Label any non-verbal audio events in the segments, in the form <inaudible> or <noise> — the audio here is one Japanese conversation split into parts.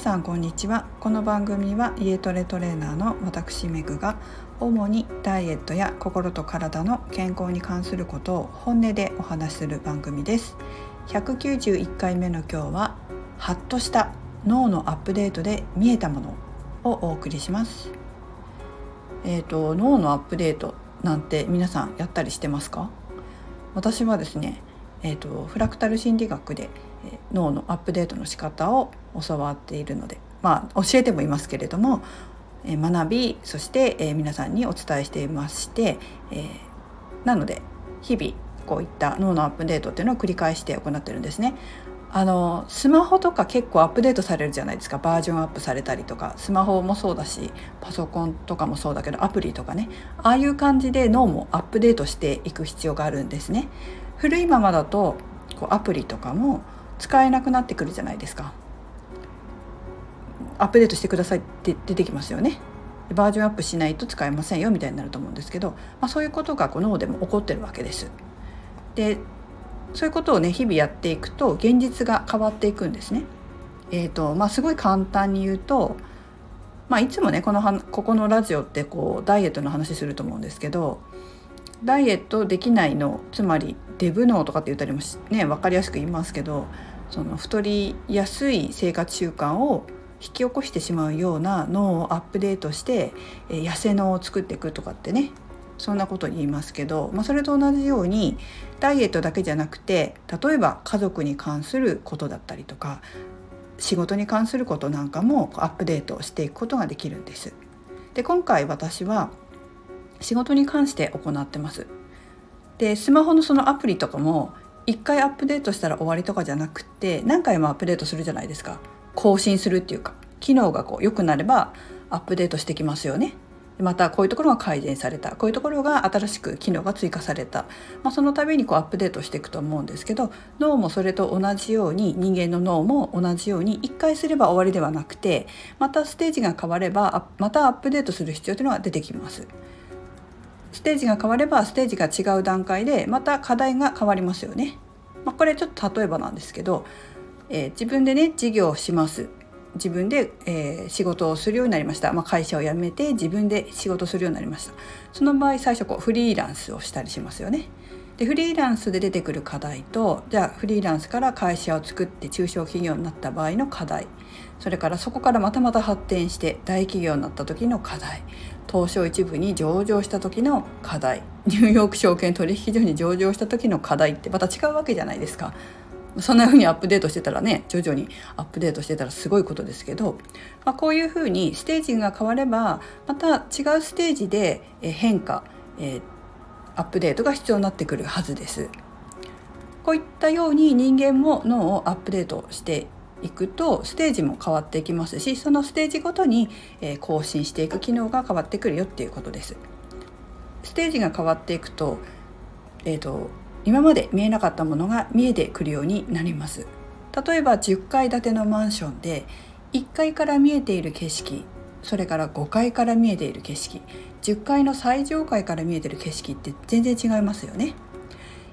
さんこんにちは。この番組は家トレトレーナーの私メグが主にダイエットや心と体の健康に関することを本音でお話しする番組です。191回目の今日はハッとした脳のアップデートで見えたものをお送りします。えっ、ー、と脳のアップデートなんて皆さんやったりしてますか？私はですねえーと、フラクタル心理学で、脳のアップデートの仕方を教わっているのでまあ教えてもいますけれども、学びそして、皆さんにお伝えしていまして、なので日々こういった脳のアップデートっていうのを繰り返して行ってるんですね。あのスマホとか結構アップデートされるじゃないですかバージョンアップされたりとかスマホもそうだしパソコンとかもそうだけどアプリとかねああいう感じで脳もアップデートしていく必要があるんですね。古いままだとこうアプリとかも使えなくなってくるじゃないですかアップデートしてくださいって出てきますよねバージョンアップしないと使えませんよみたいになると思うんですけど、まあ、そういうことがこの脳でも起こってるわけです。でそういうことをね日々やっていくと現実が変わっていくんですね。えーとまあ、すごい簡単に言うと、まあ、いつもねこのはここのラジオってこうダイエットの話すると思うんですけどダイエットできないのつまりデブ脳とかって言ったりもね分かりやすく言いますけどその太りやすい生活習慣を引き起こしてしまうような脳をアップデートして、え痩せ脳を作っていくとかってねそんなこと言いますけど、まあ、それと同じようにダイエットだけじゃなくて例えば家族に関することだったりとか仕事に関することなんかもアップデートしていくことができるんです。で今回私は仕事に関して行ってます。でスマホのそのアプリとかも1回アップデートしたら終わりとかじゃなくて何回もアップデートするじゃないですか更新するっていうか機能がこう良くなればアップデートしてきますよね。またこういうところが改善されたこういうところが新しく機能が追加された、まあ、その度にこうアップデートしていくと思うんですけど脳もそれと同じように人間の脳も同じように1回すれば終わりではなくてまたステージが変わればまたアップデートする必要というのが出てきます。ステージが変わればステージが違う段階でまた課題が変わりますよね。まあ、これちょっと例えばなんですけど、えー、自分でね事業をします。自分で、えー、仕事をするようになりました、まあ、会社を辞めて自分で仕事するようになりました。その場合最初こうフリーランスをしたりしますよね。でフリーランスで出てくる課題とじゃあフリーランスから会社を作って中小企業になった場合の課題。それからそこからまたまた発展して大企業になった時の課題。東証一部に上場した時の課題。ニューヨーク証券取引所に上場した時の課題ってまた違うわけじゃないですか。そんな風にアップデートしてたらね徐々にアップデートしてたらすごいことですけど、まあ、こういう風にステージが変わればまた違うステージで変化、えー、アップデートが必要になってくるはずです。こういったように人間も脳をアップデートしていくとステージも変わっていきますしそのステージごとに、え更新していく機能が変わってくるよっていうことです。ステージが変わっていくと,、えーと、今まで見えなかったものが見えてくるようになります。例えば10階建てのマンションで1階から見えている景色それから5階から見えている景色10階の最上階から見えてる景色って全然違いますよね。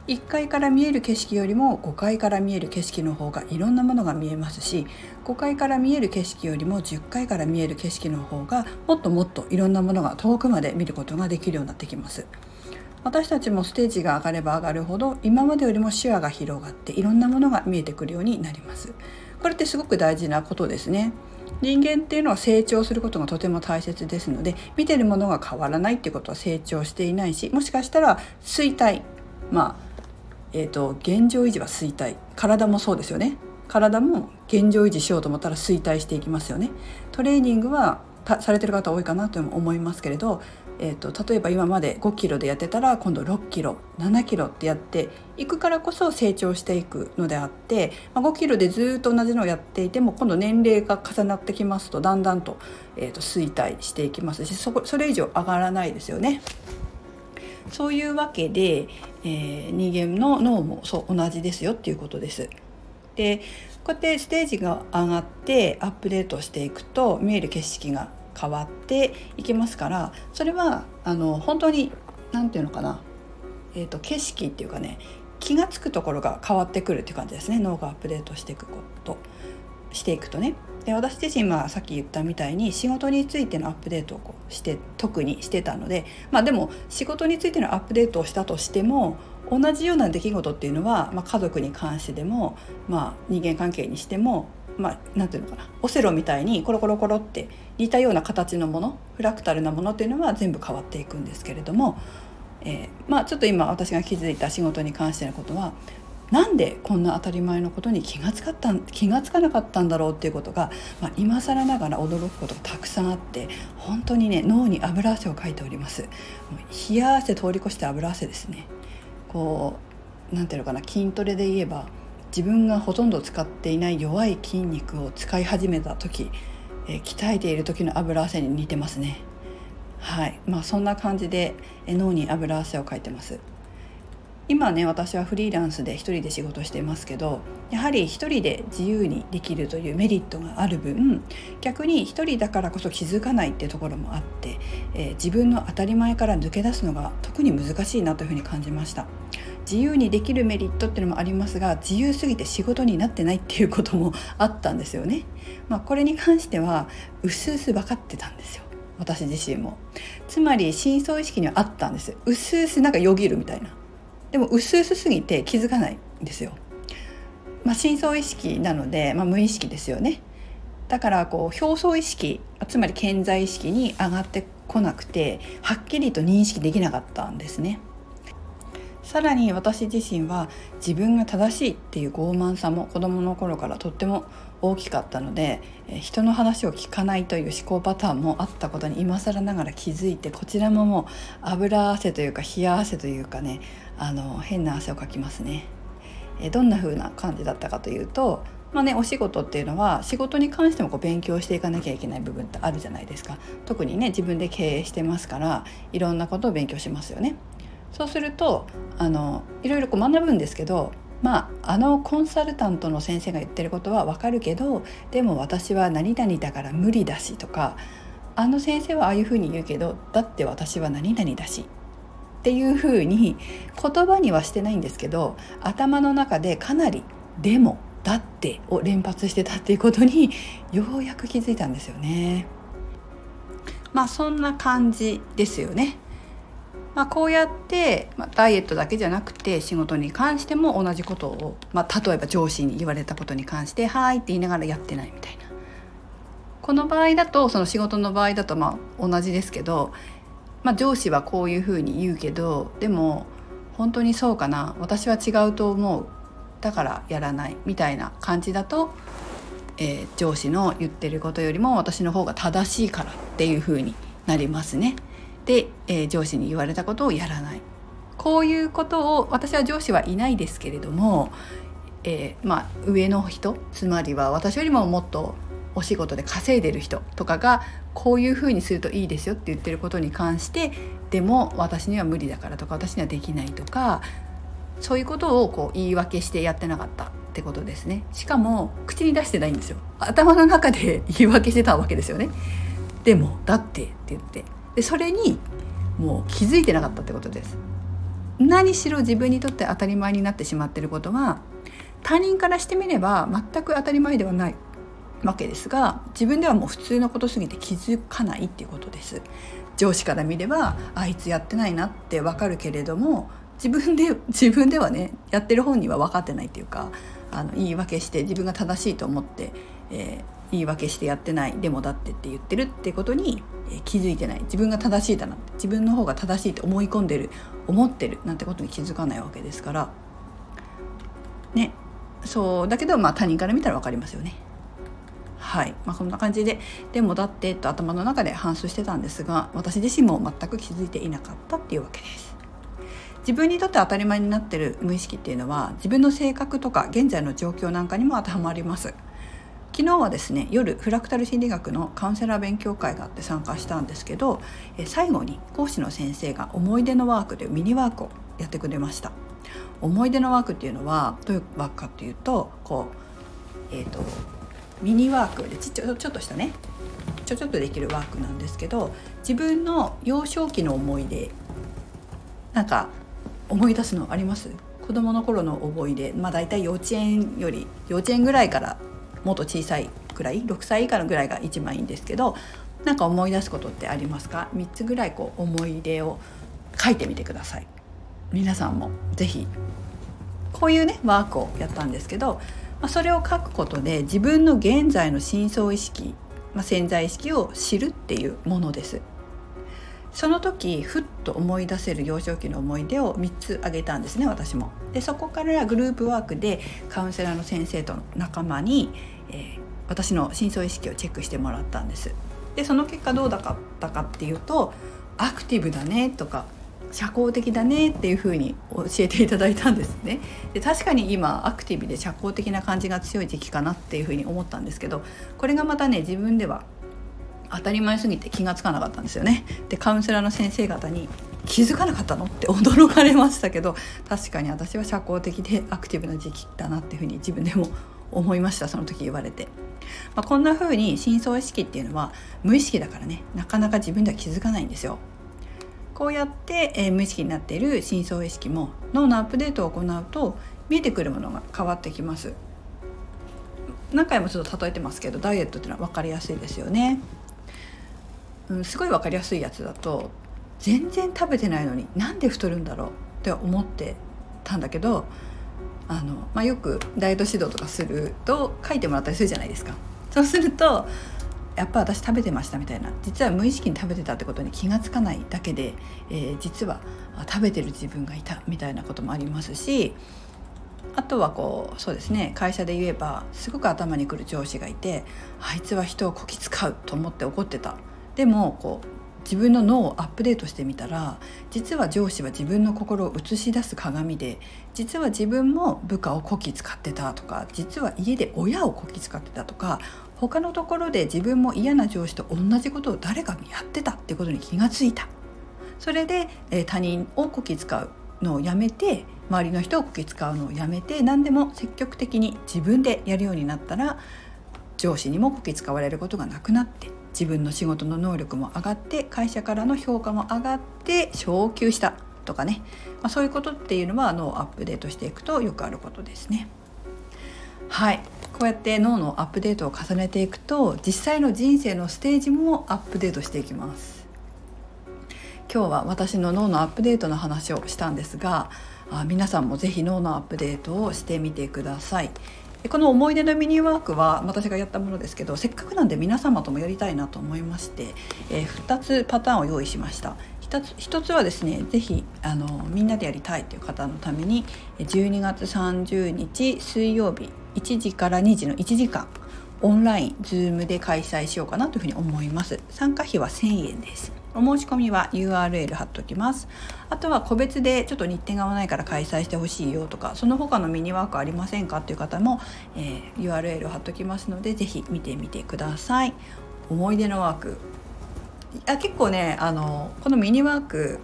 1階から見える景色よりも5階から見える景色の方がいろんなものが見えますし5階から見える景色よりも10階から見える景色の方がもっともっといろんなものが遠くまで見ることができるようになってきます。私たちもステージが上がれば上がるほど今までよりも視野が広がっていろんなものが見えてくるようになりますこれってすごく大事なことですね人間っていうのは成長することがとても大切ですので見てるものが変わらないっていうことは成長していないしもしかしたら衰退まあえーと、現状維持は衰退体もそうですよね。体も現状維持しようと思ったら衰退していきますよね。トレーニングはされてる方多いかなと思いますけれど、えーと、例えば今まで5キロでやってたら今度6キロ7キロってやっていくからこそ成長していくのであって、まあ、5キロでずっと同じのをやっていても今度年齢が重なってきますとだんだんと,、えーと衰退していきますしそこそれ以上上がらないですよね。そういうわけで、えー、人間の脳もそう同じですよっていうことです。でこうやってステージが上がってアップデートしていくと見える景色が変わっていきますからそれはあの本当に何て言うのかな、えーと、景色っていうかね気が付くところが変わってくるっていう感じですね脳がアップデートしていくこと。していくとねで私自身はさっき言ったみたいに仕事についてのアップデートをこうして特にしてたのでまあでも仕事についてのアップデートをしたとしても同じような出来事っていうのは、まあ、家族に関してでも、まあ、人間関係にしてもまあ、なんていうのかな。オセロみたいにコロコロコロって似たような形のものフラクタルなものっていうのは全部変わっていくんですけれども、えー、まあ、ちょっと今私が気づいた仕事に関してのことはなんでこんな当たり前のことに気がつかった気がつかなかったんだろうっていうことが、まあ、今更ながら驚くことがたくさんあって本当にね脳に油汗をかいております。冷や汗通り越して油汗ですね。こうなんていうのかな筋トレで言えば自分がほとんど使っていない弱い筋肉を使い始めた時、えー、鍛えている時の油汗に似てますね。はい。まあそんな感じで脳に油汗をかいてます。今ね私はフリーランスで一人で仕事してますけどやはり一人で自由にできるというメリットがある分逆に一人だからこそ気づかないっていうところもあって、えー、自分の当たり前から抜け出すのが特に難しいなというふうに感じました。自由にできるメリットっていうのもありますが自由すぎて仕事になってないっていうこともあったんですよね、まあ、これに関してはうすうす分かってたんですよ。私自身も。つまり深層意識にはあったんです。うすうすなんかよぎるみたいな。でも薄々すぎて気づかないんですよ。まあ、深層意識なので、まあ、無意識ですよね。だからこう表層意識つまり潜在意識に上がってこなくてはっきりと認識できなかったんですね。さらに私自身は自分が正しいっていう傲慢さも子どもの頃からとっても大きかったので人の話を聞かないという思考パターンもあったことに今更ながら気づいてこちらももう油汗というか冷や汗というかねあの変な汗をかきますね。どんな風な感じだったかというとまあね、お仕事っていうのは仕事に関してもこう勉強していかなきゃいけない部分ってあるじゃないですか特にね自分で経営してますからいろんなことを勉強しますよねそうするとあのいろいろこう学ぶんですけどまあ、あのコンサルタントの先生が言ってることは分かるけどでも私は何々だから無理だしとかあの先生はああいうふうに言うけどだって私は何々だしっていうふうに言葉にはしてないんですけど頭の中でかなり「でも」「だって」を連発してたっていうことにようやく気づいたんですよね。まあそんな感じですよね。まあ、こうやって、まあ、ダイエットだけじゃなくて仕事に関しても同じことを、まあ、例えば上司に言われたことに関して「はい」って言いながらやってないみたいな。この場合だとその仕事の場合だとまあ同じですけど、まあ、上司はこういうふうに言うけどでも本当にそうかな私は違うと思うだからやらないみたいな感じだと、えー、上司の言ってることよりも私の方が正しいからっていうふうになりますね。で、えー、上司に言われたことをやらない。こういうことを私は上司はいないですけれども、えー、まあ、上の人つまりは私よりももっとお仕事で稼いでる人とかがこういうふうにするといいですよって言ってることに関してでも私には無理だからとか私にはできないとかそういうことをこう言い訳してやってなかったってことですね。しかも口に出してないんですよ。頭の中で言い訳してたわけですよね。でもだってって言って。でそれにもう気づいてなかったってことです。何しろ自分にとって当たり前になってしまっていることは他人からしてみれば全く当たり前ではないわけですが自分ではもう普通のことすぎて気づかないっていうことです。上司から見ればあいつやってないなってわかるけれども自分で自分ではねやってる本人は分かってないっていうかあの言い訳して自分が正しいと思って、えー、言い訳してやってないでもだってって言ってるってことに気づいてない自分が正しいだな自分の方が正しいって思い込んでる思ってるなんてことに気づかないわけですからねそうだけどまあ他人から見たら分かりますよね。はいまあ、こんな感じででもだってと頭の中で反芻してたんですが私自身も全く気づいていなかったっていうわけです。自分にとって当たり前になってる無意識っていうのは自分の性格とか現在の状況なんかにも当てはまります。昨日はですね夜フラクタル心理学のカウンセラー勉強会があって参加したんですけど最後に講師の先生が思い出のワークでミニワークをやってくれました。思い出のワークっていうのはどういうワークかっていうとこうえっ、ー、とミニワークでちちょちょっとしたねちょちょっとできるワークなんですけど自分の幼少期の思い出なんか思い出すのあります？子供の頃の思い出まあ大体幼稚園より幼稚園ぐらいからもっと小さいくらい6歳以下のぐらいが一番いいんですけどなんか思い出すことってありますか？3つぐらいこう思い出を書いてみてください。皆さんも是非こういうねワークをやったんですけど、まあ、それを書くことで自分の現在の深層意識、まあ、潜在意識を知るっていうものです。その時ふっと思い出せる幼少期の思い出を3つ挙げたんですね私も。でそこからグループワークでカウンセラーの先生と仲間に、えー、私の深層意識をチェックしてもらったんです。でその結果どうだったかっていうとアクティブだねとか社交的だねっていう風に教えていただいたんですね。で確かに今アクティブで社交的な感じが強い時期かなっていう風に思ったんですけどこれがまたね自分では当たり前すぎて気が付かなかったんですよね。でカウンセラーの先生方に気づかなかったの？って <laughs> 驚かれましたけど確かに私は社交的でアクティブな時期だなっていうふうに自分でも思いましたその時言われて、まあ、こんな風に深層意識っていうのは無意識だからね。なかなか自分では気づかないんですよ。こうやって、えー、無意識になっている深層意識も脳のアップデートを行うと見えてくるものが変わってきます。何回もちょっと例えてますけどダイエットっていうのは分かりやすいですよね。うん、すごい分かりやすいやつだと全然食べてないのになんで太るんだろう？って思ってたんだけどあの、まあ、よくダイエット指導とかすると書いてもらったりするじゃないですか。そうするとやっぱ私食べてましたみたいな。実は無意識に食べてたってことに気が付かないだけで、えー、実は食べてる自分がいたみたいなこともありますしあとはこうそうですね会社で言えばすごく頭にくる上司がいてあいつは人をこき使うと思って怒ってた。でもこう自分の脳をアップデートしてみたら実は上司は自分の心を映し出す鏡で実は自分も部下をこき使ってたとか実は家で親をこき使ってたとか他のところで自分も嫌な上司と同じことを誰かがやってたってことに気がついた。それで、えー、他人をこき使うのをやめて周りの人をこき使うのをやめて何でも積極的に自分でやるようになったら上司にもこき使われることがなくなって。自分の仕事の能力も上がって会社からの評価も上がって昇給したとかね、まあ、そういうことっていうのは脳をアップデートしていくとよくあることですね。はい。こうやって脳のアップデートを重ねていくと実際の人生のステージもアップデートしていきます。今日は私の脳のアップデートの話をしたんですがあ皆さんも是非脳のアップデートをしてみてください。この思い出のミニワークは私がやったものですけどせっかくなんで皆様ともやりたいなと思いまして、えー、2つパターンを用意しました。1つ ,1 つはですね是非みんなでやりたいという方のために12月30日水曜日1時から2時の1時間オンライン Zoom で開催しようかなというふうに思います。参加費は1000円です。お申し込みは URL 貼っておきます。あとは個別でちょっと日程が合わないから開催してほしいよとかその他のミニワークありませんかっていう方も、えー、URL 貼っておきますので是非見てみてください。思い出のワーク。あ結構ねあのこのミニワーク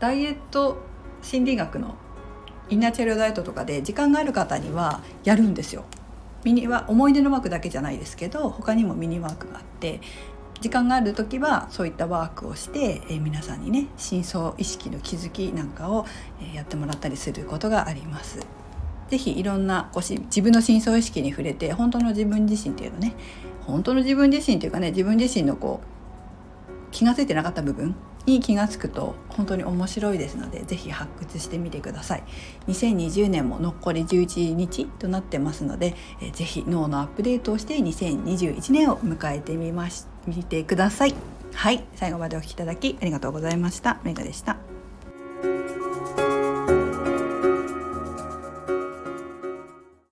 ダイエット心理学のインナーチャルダイエットとかで時間がある方にはやるんですよ。ミニは思い出のワークだけじゃないですけど他にもミニワークがあって時間がある時はそういったワークをして、えー、皆さんにね深層意識の気づきなんかを、えー、やってもらったりすることがあります。ぜひいろんなこう自分の深層意識に触れて本当の自分自身っていうのね本当の自分自身っていうかね自分自身のこう気が付いてなかった部分に気が付くと本当に面白いですのでぜひ発掘してみてください2020年も残り11日となってますので、えー、ぜひ脳のアップデートをして2021年を迎えてみまし見てください。はい。最後までお聴きいただきありがとうございました。メガでした。